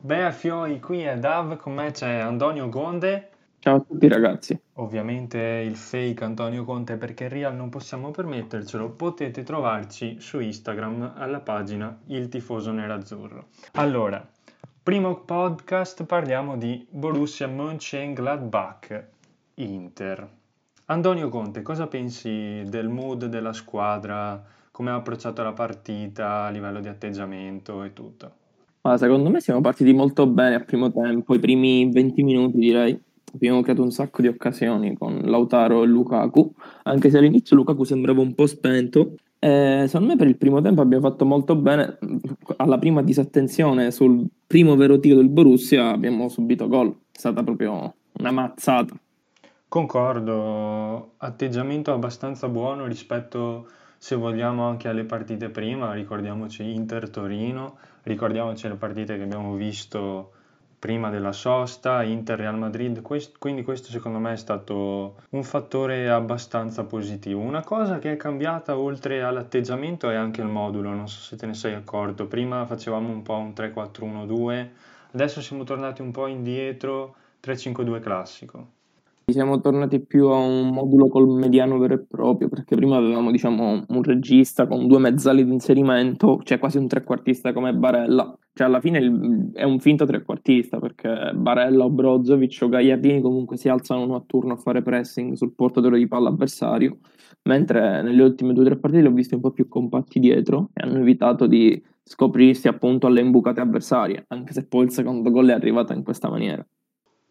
Bea Fioi, qui è Dav, con me c'è Antonio Conte. Ciao a tutti ragazzi. Ovviamente il fake Antonio Conte perché real non possiamo permettercelo. Potete trovarci su Instagram alla pagina Il tifoso nerazzurro. Allora, primo podcast parliamo di Borussia Mönchengladbach Inter. Antonio Conte, cosa pensi del mood della squadra? Come ha approcciato la partita a livello di atteggiamento e tutto? Ma secondo me siamo partiti molto bene al primo tempo, i primi 20 minuti direi. Abbiamo creato un sacco di occasioni con Lautaro e Lukaku, anche se all'inizio Lukaku sembrava un po' spento. Eh, secondo me per il primo tempo abbiamo fatto molto bene. Alla prima disattenzione sul primo vero tiro del Borussia abbiamo subito gol. È stata proprio una mazzata. Concordo, atteggiamento abbastanza buono rispetto, se vogliamo, anche alle partite prima. Ricordiamoci Inter-Torino Ricordiamoci le partite che abbiamo visto prima della sosta, Inter-Real Madrid, quest- quindi questo secondo me è stato un fattore abbastanza positivo. Una cosa che è cambiata oltre all'atteggiamento è anche il modulo, non so se te ne sei accorto, prima facevamo un po' un 3-4-1-2, adesso siamo tornati un po' indietro, 3-5-2 classico. Siamo tornati più a un modulo col mediano vero e proprio, perché prima avevamo diciamo, un regista con due mezzali di inserimento, cioè quasi un trequartista come Barella. Cioè alla fine è un finto trequartista, perché Barella o Brozovic o Gagliardini comunque si alzano uno a turno a fare pressing sul portatore di palla avversario, mentre nelle ultime due o tre partite li ho visti un po' più compatti dietro e hanno evitato di scoprirsi appunto alle imbucate avversarie, anche se poi il secondo gol è arrivato in questa maniera.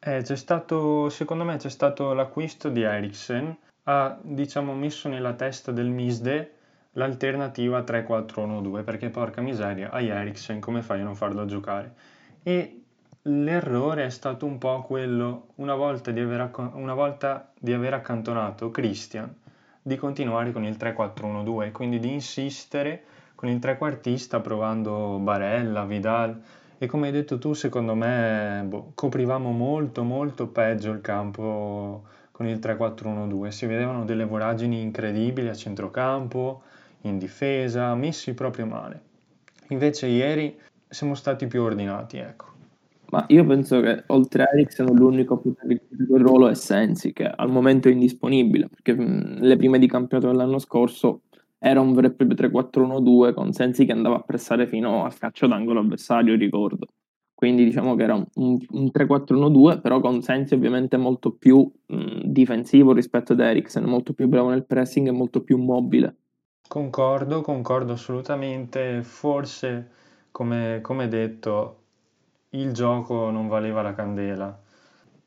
Eh, c'è stato, secondo me c'è stato l'acquisto di Eriksen, ha diciamo messo nella testa del Misde l'alternativa 3-4-1-2 perché porca miseria, hai Eriksen come fai a non farlo giocare? E l'errore è stato un po' quello, una volta di aver, una volta di aver accantonato Christian, di continuare con il 3-4-1-2, quindi di insistere con il trequartista provando Barella, Vidal e come hai detto tu, secondo me boh, coprivamo molto molto peggio il campo con il 3-4-1-2. Si vedevano delle voragini incredibili a centrocampo, in difesa, messi proprio male. Invece ieri siamo stati più ordinati, ecco. Ma io penso che oltre a Eriksen l'unico ricoprire quel ruolo è Sensi, che al momento è indisponibile, perché mh, le prime di campionato dell'anno scorso era un vero e proprio 3-4-1-2 con Sensi che andava a pressare fino al calcio d'angolo avversario, ricordo. Quindi diciamo che era un, un 3-4-1-2, però con Sensi ovviamente molto più mh, difensivo rispetto ad Eriksen, molto più bravo nel pressing e molto più mobile. Concordo, concordo assolutamente. Forse, come, come detto, il gioco non valeva la candela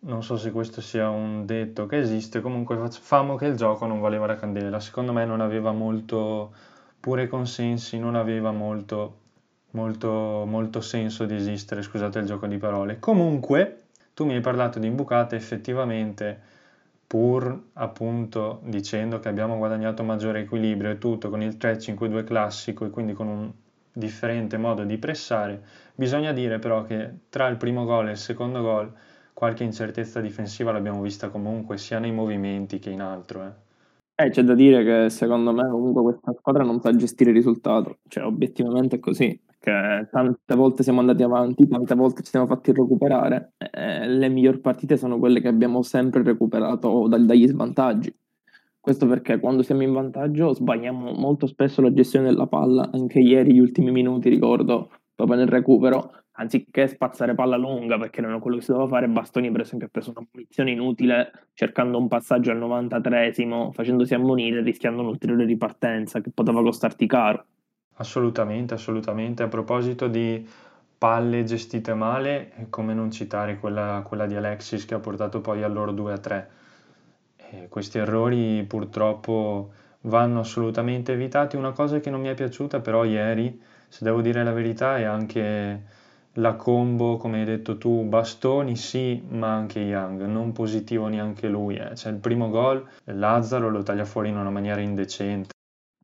non so se questo sia un detto che esiste, comunque famo che il gioco non valeva la candela, secondo me non aveva molto, pure consensi, non aveva molto, molto, molto senso di esistere, scusate il gioco di parole. Comunque, tu mi hai parlato di imbucate, effettivamente, pur appunto dicendo che abbiamo guadagnato maggiore equilibrio e tutto con il 3-5-2 classico e quindi con un differente modo di pressare, bisogna dire però che tra il primo gol e il secondo gol qualche incertezza difensiva l'abbiamo vista comunque sia nei movimenti che in altro. Eh. Eh, c'è da dire che secondo me comunque questa squadra non sa gestire il risultato, cioè obiettivamente è così, che tante volte siamo andati avanti, tante volte ci siamo fatti recuperare, eh, le migliori partite sono quelle che abbiamo sempre recuperato dal, dagli svantaggi. Questo perché quando siamo in vantaggio sbagliamo molto spesso la gestione della palla, anche ieri gli ultimi minuti ricordo, proprio nel recupero, anziché spazzare palla lunga, perché non è quello che si doveva fare, Bastoni per esempio ha preso una munizione inutile cercando un passaggio al 93esimo, facendosi ammonire, rischiando un'ulteriore ripartenza che poteva costarti caro. Assolutamente, assolutamente. A proposito di palle gestite male, come non citare quella, quella di Alexis che ha portato poi a loro 2 a 3. E questi errori purtroppo vanno assolutamente evitati. Una cosa che non mi è piaciuta però ieri, se devo dire la verità, è anche la combo, come hai detto tu, Bastoni sì, ma anche Young, non positivo neanche lui. Eh. Cioè, il primo gol, Lazzaro lo taglia fuori in una maniera indecente.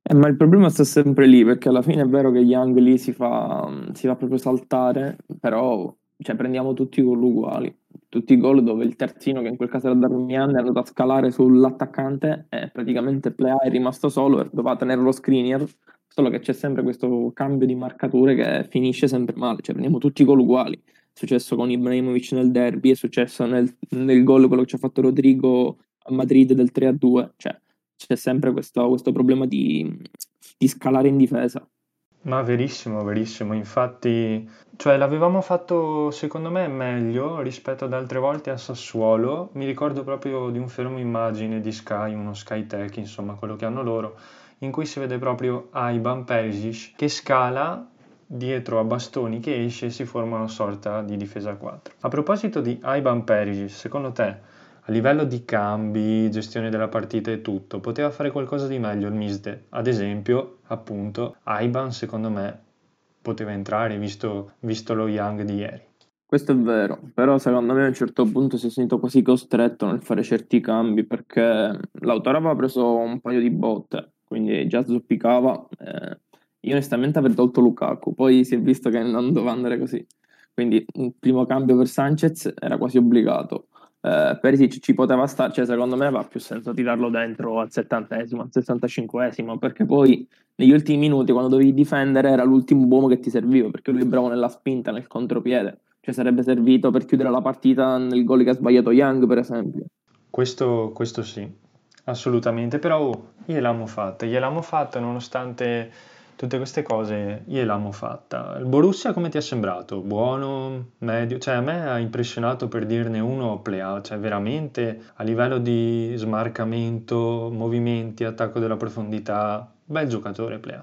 Eh, ma il problema sta sempre lì, perché alla fine è vero che Young lì si fa, si fa proprio saltare, però cioè, prendiamo tutti i gol uguali. Tutti i gol dove il terzino, che in quel caso era Darmian, è andato a scalare sull'attaccante e praticamente Plea è rimasto solo e doveva tenere lo screener solo che c'è sempre questo cambio di marcature che finisce sempre male, cioè prendiamo tutti i gol uguali. successo con Ibrahimovic nel derby, è successo nel, nel gol quello che ci ha fatto Rodrigo a Madrid del 3-2, cioè c'è sempre questo, questo problema di, di scalare in difesa. Ma verissimo, verissimo. Infatti, cioè l'avevamo fatto secondo me meglio rispetto ad altre volte a Sassuolo. Mi ricordo proprio di un fermo immagine di Sky, uno Skytech, insomma, quello che hanno loro, in cui si vede proprio Aiban Perisic che scala dietro a Bastoni che esce e si forma una sorta di difesa a 4. A proposito di Aiban Perisic, secondo te a livello di cambi, gestione della partita e tutto, poteva fare qualcosa di meglio il Misde. Ad esempio, appunto, Aiban secondo me poteva entrare visto, visto lo Young di ieri. Questo è vero, però secondo me a un certo punto si è sentito quasi costretto nel fare certi cambi perché l'autore aveva preso un paio di botte, quindi già zoppicava. Eh, io onestamente avrei tolto Lukaku, poi si è visto che non doveva andare così. Quindi un primo cambio per Sanchez era quasi obbligato eh, Perisic ci poteva stare, cioè secondo me va più senso tirarlo dentro al settantesimo, al sessantacinquesimo, perché poi negli ultimi minuti quando dovevi difendere era l'ultimo uomo che ti serviva, perché lui è bravo nella spinta, nel contropiede, cioè sarebbe servito per chiudere la partita nel gol che ha sbagliato Young per esempio. Questo, questo sì, assolutamente, però oh, gliel'amo fatta, gliel'amo fatta nonostante tutte queste cose gliel'hanno fatta. Il Borussia come ti è sembrato? Buono? Medio? Cioè a me ha impressionato per dirne uno play cioè veramente a livello di smarcamento, movimenti, attacco della profondità, bel giocatore play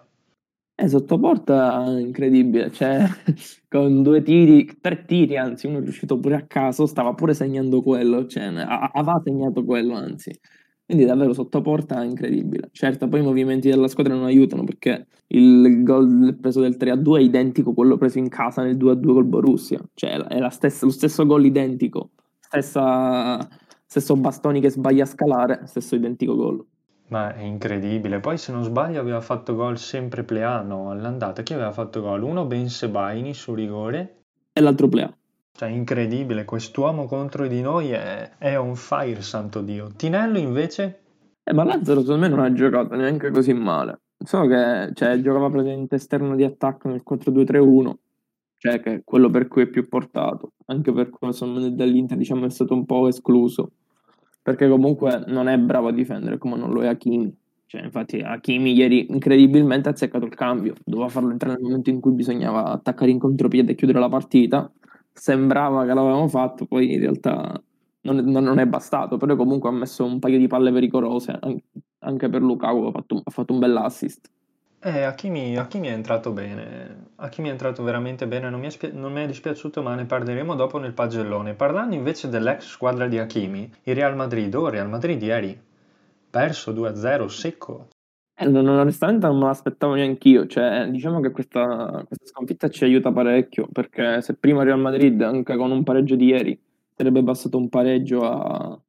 È sotto porta incredibile, cioè con due tiri, tre tiri anzi, uno è riuscito pure a caso, stava pure segnando quello, cioè aveva segnato quello anzi. Quindi davvero sotto porta incredibile. Certo, poi i movimenti della squadra non aiutano perché il gol preso del 3-2 è identico a quello preso in casa nel 2-2 col Borussia. Cioè è stessa, lo stesso gol identico. Stessa, stesso Bastoni che sbaglia a scalare, stesso identico gol. Ma è incredibile. Poi se non sbaglio aveva fatto gol sempre Pleano all'andata. Chi aveva fatto gol? Uno Ben Sebaini su rigore. E l'altro Plea. Cioè, incredibile, quest'uomo contro di noi è, è on fire, santo Dio. Tinello invece? Eh, ma Lazzaro secondo me non ha giocato neanche così male. Solo che cioè, giocava praticamente esterno di attacco nel 4-2-3-1, cioè che è quello per cui è più portato. Anche per questo dall'Inter diciamo, è stato un po' escluso. Perché comunque non è bravo a difendere come non lo è Hakimi. Cioè, infatti Hakimi ieri incredibilmente ha azzeccato il cambio. Doveva farlo entrare nel momento in cui bisognava attaccare in contropiede e chiudere la partita sembrava che l'avevamo fatto, poi in realtà non, non, è bastato, però comunque ha messo un paio di palle pericolose, anche per Lukaku ha fatto, ha fatto un bell'assist. Eh, Hakimi, Hakimi è entrato bene, Hakimi è entrato veramente bene, non mi, è non mi è dispiaciuto ma ne parleremo dopo nel pagellone. Parlando invece dell'ex squadra di Hakimi, il Real Madrid, oh Real Madrid ieri, perso 2-0 secco, eh, non, onestamente non me l'aspettavo neanche io, cioè, diciamo che questa, questa, sconfitta ci aiuta parecchio, perché se prima Real Madrid, anche con un pareggio di ieri, sarebbe bastato un pareggio a,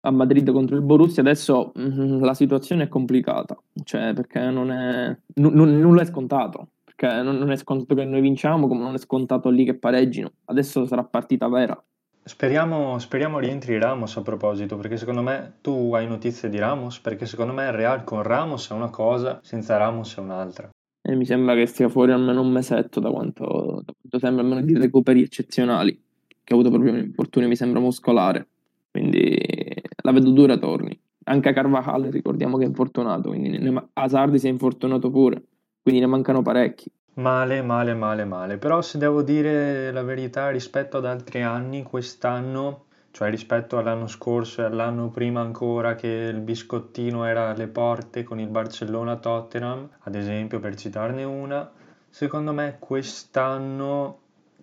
a Madrid contro il Borussia, adesso mh, mm, la situazione è complicata, cioè, perché non è, n- n- nulla è scontato, perché non, non è scontato che noi vinciamo, come non è scontato lì che pareggino, adesso sarà partita vera. Speriamo, speriamo rientri Ramos a proposito, perché secondo me tu hai notizie di Ramos, perché secondo me il Real con Ramos è una cosa, senza Ramos è un'altra. E mi sembra che stia fuori almeno un mesetto da quanto, da quanto sembra, almeno di recuperi eccezionali, che ha avuto proprio un infortunio, mi sembra muscolare, quindi la vedo dura torni. Anche Carvajal ricordiamo che è infortunato, quindi ne, Hazard si è infortunato pure, quindi ne mancano parecchi. Male, male, male, male. Però se devo dire la verità rispetto ad altri anni, quest'anno, cioè rispetto all'anno scorso e all'anno prima ancora che il biscottino era alle porte con il Barcellona-Tottenham, ad esempio per citarne una, secondo me quest'anno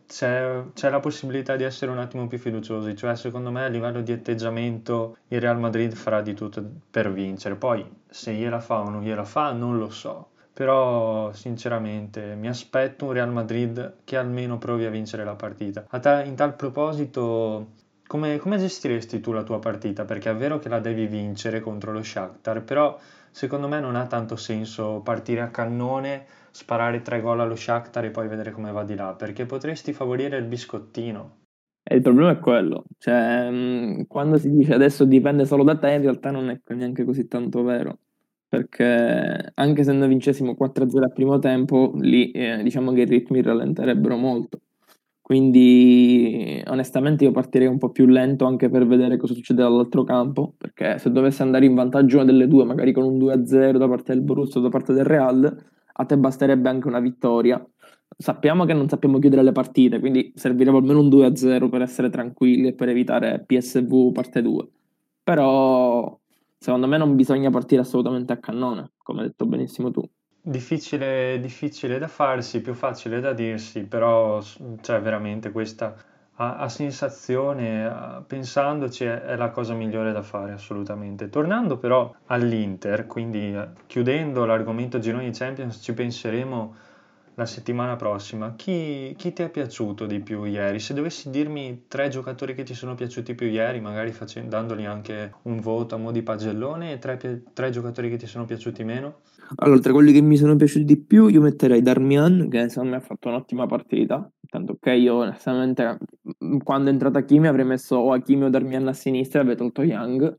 c'è, c'è, la possibilità di essere un attimo più fiduciosi, cioè secondo me a livello di atteggiamento il Real Madrid farà di tutto per vincere, poi se gliela fa o non gliela fa non lo so però sinceramente mi aspetto un Real Madrid che almeno provi a vincere la partita. Ta- in tal proposito, come, come, gestiresti tu la tua partita? Perché è vero che la devi vincere contro lo Shakhtar, però secondo me non ha tanto senso partire a cannone, sparare tre gol allo Shakhtar e poi vedere come va di là, perché potresti favorire il biscottino. E il problema è quello, cioè mm, quando si dice adesso dipende solo da te, in realtà non è neanche così tanto vero perché anche se noi vincessimo 4-0 al primo tempo, lì eh, diciamo che i ritmi rallenterebbero molto. Quindi onestamente io partirei un po' più lento anche per vedere cosa succede dall'altro campo, perché se dovesse andare in vantaggio una delle due, magari con un 2-0 da parte del Borussia o da parte del Real, a te basterebbe anche una vittoria. Sappiamo che non sappiamo chiudere le partite, quindi servirebbe almeno un 2-0 per essere tranquilli e per evitare PSV parte 2. Però secondo me non bisogna partire assolutamente a cannone, come hai detto benissimo tu. Difficile, difficile da farsi, più facile da dirsi, però cioè, veramente questa a, a sensazione, a- pensandoci, è, è la cosa migliore da fare assolutamente. Tornando però all'Inter, quindi eh, chiudendo l'argomento gironi Champions, ci penseremo la settimana prossima. Chi, chi ti è piaciuto di più ieri? Se dovessi dirmi tre giocatori che ti sono piaciuti più ieri, magari facendo, dandogli anche un voto a mo' di pagellone, e tre, tre giocatori che ti sono piaciuti meno? Allora, tra quelli che mi sono piaciuti di più, io metterei Darmian, che secondo me ha fatto un'ottima partita. Tanto che io, onestamente, quando è entrata Kimi avrei messo o Hakimi o Darmian a sinistra e avrei tolto Young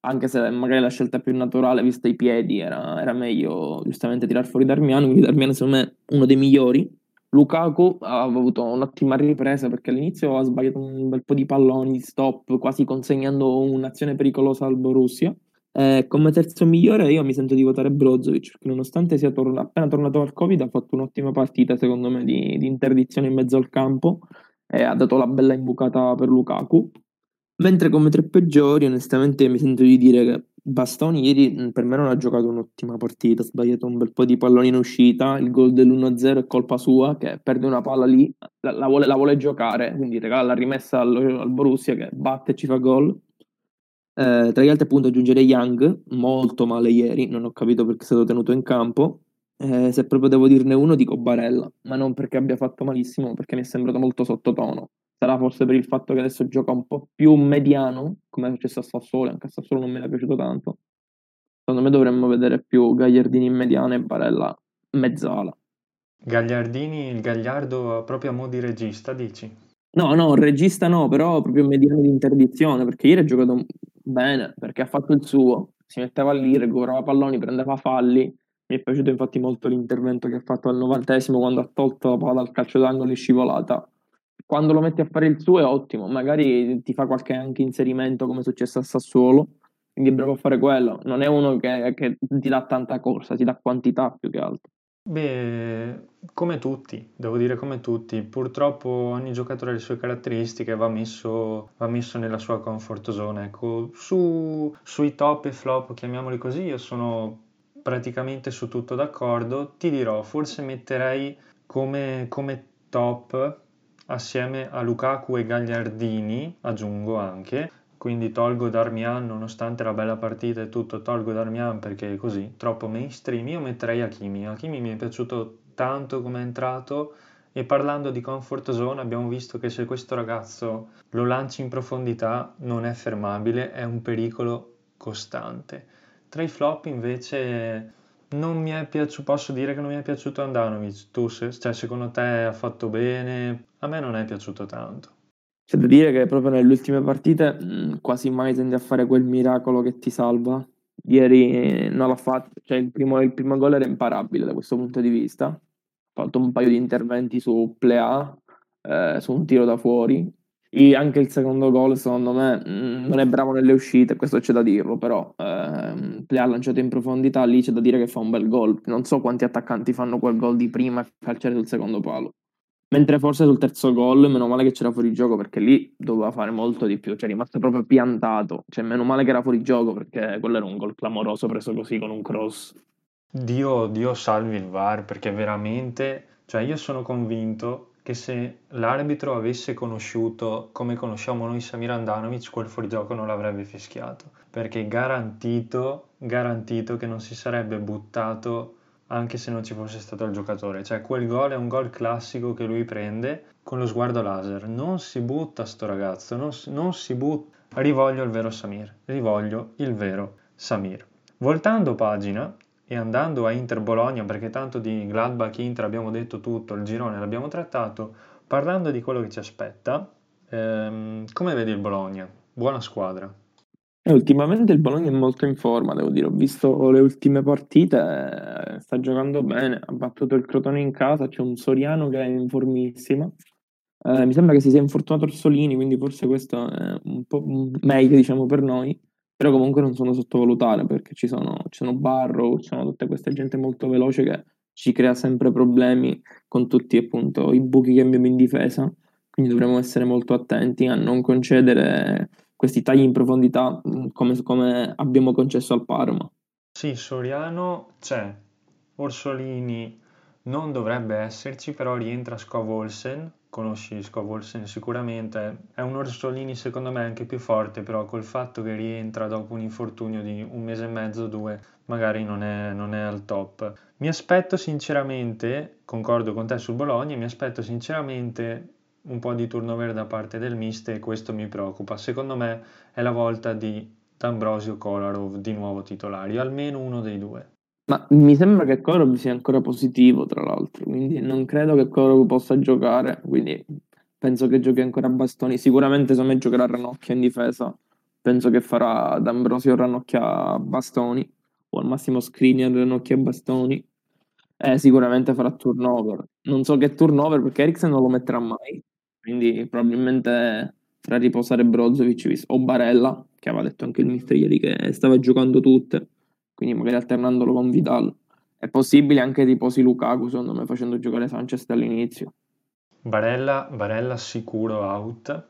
anche se magari la scelta più naturale, vista i piedi, era, era meglio giustamente tirar fuori Darmiano, quindi Darmiano secondo me è uno dei migliori. Lukaku ha avuto un'ottima ripresa perché all'inizio ha sbagliato un bel po' di palloni, stop, quasi consegnando un'azione pericolosa al Borussia. Eh, come terzo migliore io mi sento di votare Brozovic, perché nonostante sia tor- appena tornato dal Covid ha fatto un'ottima partita secondo me di, di interdizione in mezzo al campo e ha dato la bella imbucata per Lukaku. Mentre come tre peggiori, onestamente mi sento di dire che Bastoni ieri per me non ha giocato un'ottima partita, ha sbagliato un bel po' di palloni in uscita, il gol dell'1-0 è colpa sua che perde una palla lì, la, la, vuole, la vuole, giocare, quindi regala la rimessa al, al, Borussia che batte e ci fa gol. Eh, tra gli altri appunto aggiungere Young, molto male ieri, non ho capito perché è stato tenuto in campo. Eh, se proprio devo dirne uno dico Barella, ma non perché abbia fatto malissimo, ma perché mi è sembrato molto sottotono sarà forse per il fatto che adesso gioca un po' più mediano, come è successo a Sassuolo, anche a Sassuolo non mi è piaciuto tanto. Secondo me dovremmo vedere più Gagliardini in mediana e Barella mezzala. Gagliardini, il Gagliardo proprio a mo' di regista, dici? No, no, regista no, però proprio mediano di interdizione, perché ieri ha giocato bene, perché ha fatto il suo, si metteva lì, recuperava palloni, prendeva falli. Mi è piaciuto infatti molto l'intervento che ha fatto al novantesimo quando ha tolto la palla dal calcio d'angolo e scivolata quando lo metti a fare il suo è ottimo, magari ti fa qualche anche inserimento come è successo a Sassuolo, quindi è bravo a fare quello, non è uno che, che ti dà tanta corsa, ti dà quantità più che altro. Beh, come tutti, devo dire come tutti, purtroppo ogni giocatore ha le sue caratteristiche, va messo, va messo nella sua comfort zone. Ecco, su, sui top e flop, chiamiamoli così, io sono praticamente su tutto d'accordo. Ti dirò, forse metterei come, come top assieme a Lukaku e Gagliardini, aggiungo anche, quindi tolgo Darmian nonostante la bella partita e tutto, tolgo Darmian perché è così, troppo mainstream, io metterei Hakimi, Hakimi mi è piaciuto tanto come è entrato e parlando di comfort zone abbiamo visto che se questo ragazzo lo lanci in profondità non è fermabile, è un pericolo costante. Tra i flop invece non mi è piaciuto, posso dire che non mi è piaciuto Andanovic. Tu, se, cioè, secondo te ha fatto bene? A me non è piaciuto tanto. C'è da dire che proprio nelle ultime partite mm, quasi mai tende a fare quel miracolo che ti salva. Ieri non l'ha fatto, cioè il primo, il primo gol era imparabile da questo punto di vista. Ha fatto un paio di interventi su Plea, eh, su un tiro da fuori, e anche il secondo gol, secondo me, mm, non è bravo nelle uscite, questo c'è da dirlo, però ehm, ha lanciato in profondità, lì c'è da dire che fa un bel gol. Non so quanti attaccanti fanno quel gol di prima calciare sul secondo palo. Mentre forse sul terzo gol, meno male che c'era fuori gioco, perché lì doveva fare molto di più, cioè è rimasto proprio piantato. Cioè, meno male che era fuori gioco, perché quello era un gol clamoroso preso così con un cross. Dio, Dio salvi il VAR, perché veramente, cioè io sono convinto che se l'arbitro avesse conosciuto come conosciamo noi Samir Andanovic, quel fuorigioco non l'avrebbe fischiato, perché garantito, garantito che non si sarebbe buttato anche se non ci fosse stato il giocatore. Cioè quel gol è un gol classico che lui prende con lo sguardo laser. Non si butta sto ragazzo, non, non si butta. Rivoglio il vero Samir, rivoglio il vero Samir. Voltando pagina, e andando a Inter Bologna, perché tanto di Gladbach Inter abbiamo detto tutto, il girone l'abbiamo trattato, parlando di quello che ci aspetta, ehm, come vedi il Bologna? Buona squadra. E ultimamente il Bologna è molto in forma, devo dire, ho visto le ultime partite, eh, sta giocando bene, ha battuto il Crotone in casa, c'è un Soriano che è in formissima, Eh, mi sembra che si sia infortunato Orsolini, quindi forse questo è un po' meglio, diciamo, per noi. Però comunque non sono sottovalutare perché ci sono, ci sono Barrow, ci sono tutta questa gente molto veloce che ci crea sempre problemi con tutti appunto i buchi che abbiamo in difesa. Quindi dovremmo essere molto attenti a non concedere questi tagli in profondità mm, come, come abbiamo concesso al Parma. Sì, Soriano c'è, Orsolini non dovrebbe esserci, però rientra Skov Olsen, conosci Skov Olsen sicuramente, è un Orsolini secondo me anche più forte, però col fatto che rientra dopo un infortunio di un mese e mezzo, due, magari non è, non è al top. Mi aspetto sinceramente, concordo con te sul Bologna, mi aspetto sinceramente un po' di turnover da parte del mister e questo mi preoccupa. Secondo me è la volta di D'Ambrosio Kolarov di nuovo titolari, almeno uno dei due. Ma mi sembra che Kolarov sia ancora positivo, tra l'altro, quindi non credo che Kolarov possa giocare, quindi penso che giochi ancora a bastoni. Sicuramente se me giocherà Ranocchia in difesa, penso che farà D'Ambrosio Ranocchia a bastoni, o al massimo Skriniar Ranocchia a bastoni. Eh, sicuramente farà turnover. Non so che turnover perché Eriksen non lo metterà mai, quindi probabilmente farà riposare Brozovic o Barella, che aveva detto anche il mister ieri che stava giocando tutte, quindi magari alternandolo con Vidal. È possibile anche riposi Lukaku, secondo me, facendo giocare Sanchez dall'inizio. Barella, Barella sicuro out,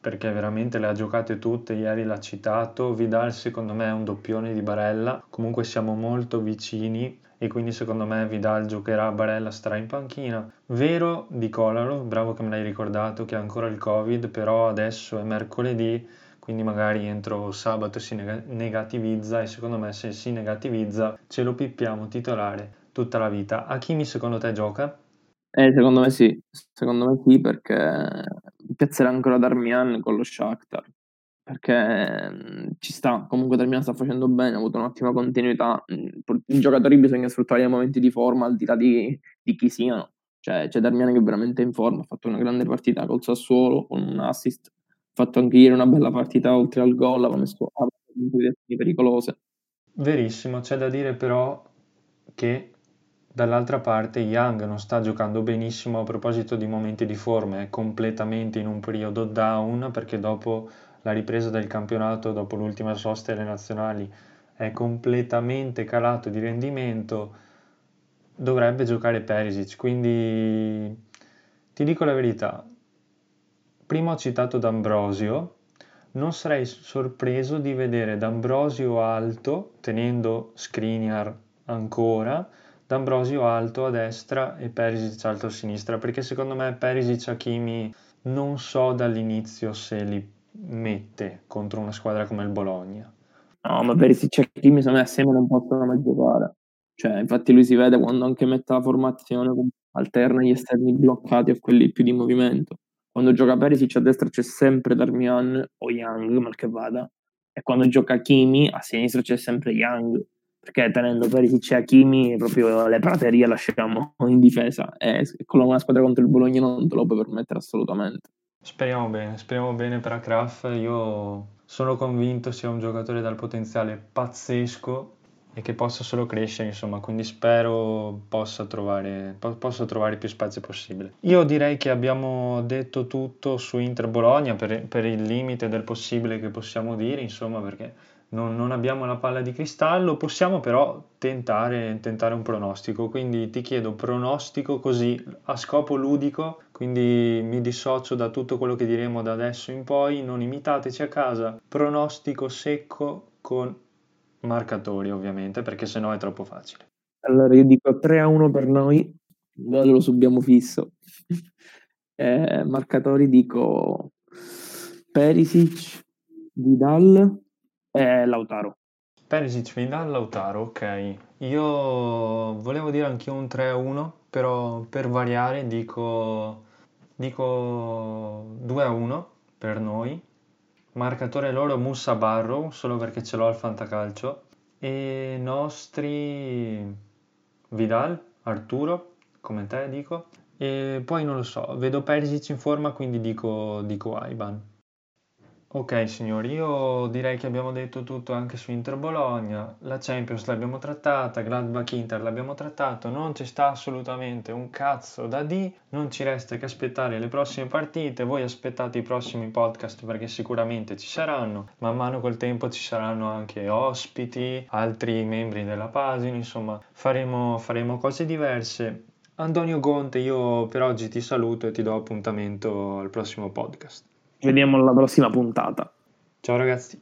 perché veramente le ha giocate tutte, ieri l'ha citato, Vidal secondo me è un doppione di Barella, comunque siamo molto vicini e quindi secondo me Vidal giocherà, Barella starà in panchina. Vero di Colaro, bravo che me l'hai ricordato che ha ancora il Covid, però adesso è mercoledì, quindi magari entro sabato si negativizza e secondo me se si negativizza ce lo pippiamo titolare tutta la vita. Hakimi secondo te gioca? Eh, secondo me sì, secondo me sì perché piazzerà ancora Darmian con lo Shakhtar. Perché mh, ci sta, comunque Darmian sta facendo bene, ha avuto un'ottima continuità, i giocatori bisogna sfruttare i momenti di forma al di là di, di chi siano, cioè c'è Darmian che è veramente in forma, ha fatto una grande partita col Sassuolo con un assist, fatto anche ieri una bella partita oltre al gol, ha messo azioni pericolose. Verissimo, c'è da dire però che dall'altra parte Young non sta giocando benissimo a proposito di momenti di forma, è completamente in un periodo down perché dopo la ripresa del campionato dopo l'ultima sosta delle nazionali è completamente calato di rendimento, dovrebbe giocare Perisic. Quindi ti dico la verità, prima ho citato D'Ambrosio, non sarei sorpreso di vedere D'Ambrosio alto, tenendo Skriniar ancora, D'Ambrosio alto a destra e Perisic alto a sinistra, perché secondo me Perisic Hakimi non so dall'inizio se li mette contro una squadra come il Bologna. No, ma Perisic e Kimi secondo me assieme non possono mai giocare. Cioè, infatti lui si vede quando anche mette la formazione, alterna gli esterni bloccati a quelli più di movimento. Quando gioca Perisic a destra c'è sempre Darmian o Young, mal che vada, e quando gioca Kimi a sinistra c'è sempre Young, perché tenendo Perisic e Hakimi proprio le praterie lasciamo in difesa e con una squadra contro il Bologna non te lo puoi permettere assolutamente. Speriamo bene, speriamo bene per Akraf. Io sono convinto sia un giocatore dal potenziale pazzesco e che possa solo crescere, insomma, quindi spero possa trovare, po- possa trovare più spazio possibile. Io direi che abbiamo detto tutto su Inter Bologna per, per il limite del possibile che possiamo dire, insomma, perché non, non, abbiamo la palla di cristallo, possiamo però tentare, tentare, un pronostico, quindi ti chiedo pronostico così a scopo ludico, quindi mi dissocio da tutto quello che diremo da adesso in poi, non imitateci a casa, pronostico secco con marcatori ovviamente, perché sennò è troppo facile. Allora io dico 3 a 1 per noi, lo subiamo fisso. eh, marcatori dico Perisic, Vidal è Lautaro. Perisic, Vidal, Lautaro, ok. Io volevo dire anche un 3-1, però per variare dico, dico 2-1 per noi. Marcatore loro Musa Barrow, solo perché ce l'ho al fantacalcio. E nostri Vidal, Arturo, come te dico. E poi non lo so, vedo Perisic in forma, quindi dico, dico Iban. Ok signori, io direi che abbiamo detto tutto anche su Inter Bologna, la Champions l'abbiamo trattata, Gladbach Inter l'abbiamo trattato, non ci sta assolutamente un cazzo da di, non ci resta che aspettare le prossime partite, voi aspettate i prossimi podcast perché sicuramente ci saranno, man mano col tempo ci saranno anche ospiti, altri membri della pagina, insomma faremo, faremo cose diverse. Antonio Gonte, io per oggi ti saluto e ti do appuntamento al prossimo podcast. Vediamo alla prossima puntata. Ciao ragazzi.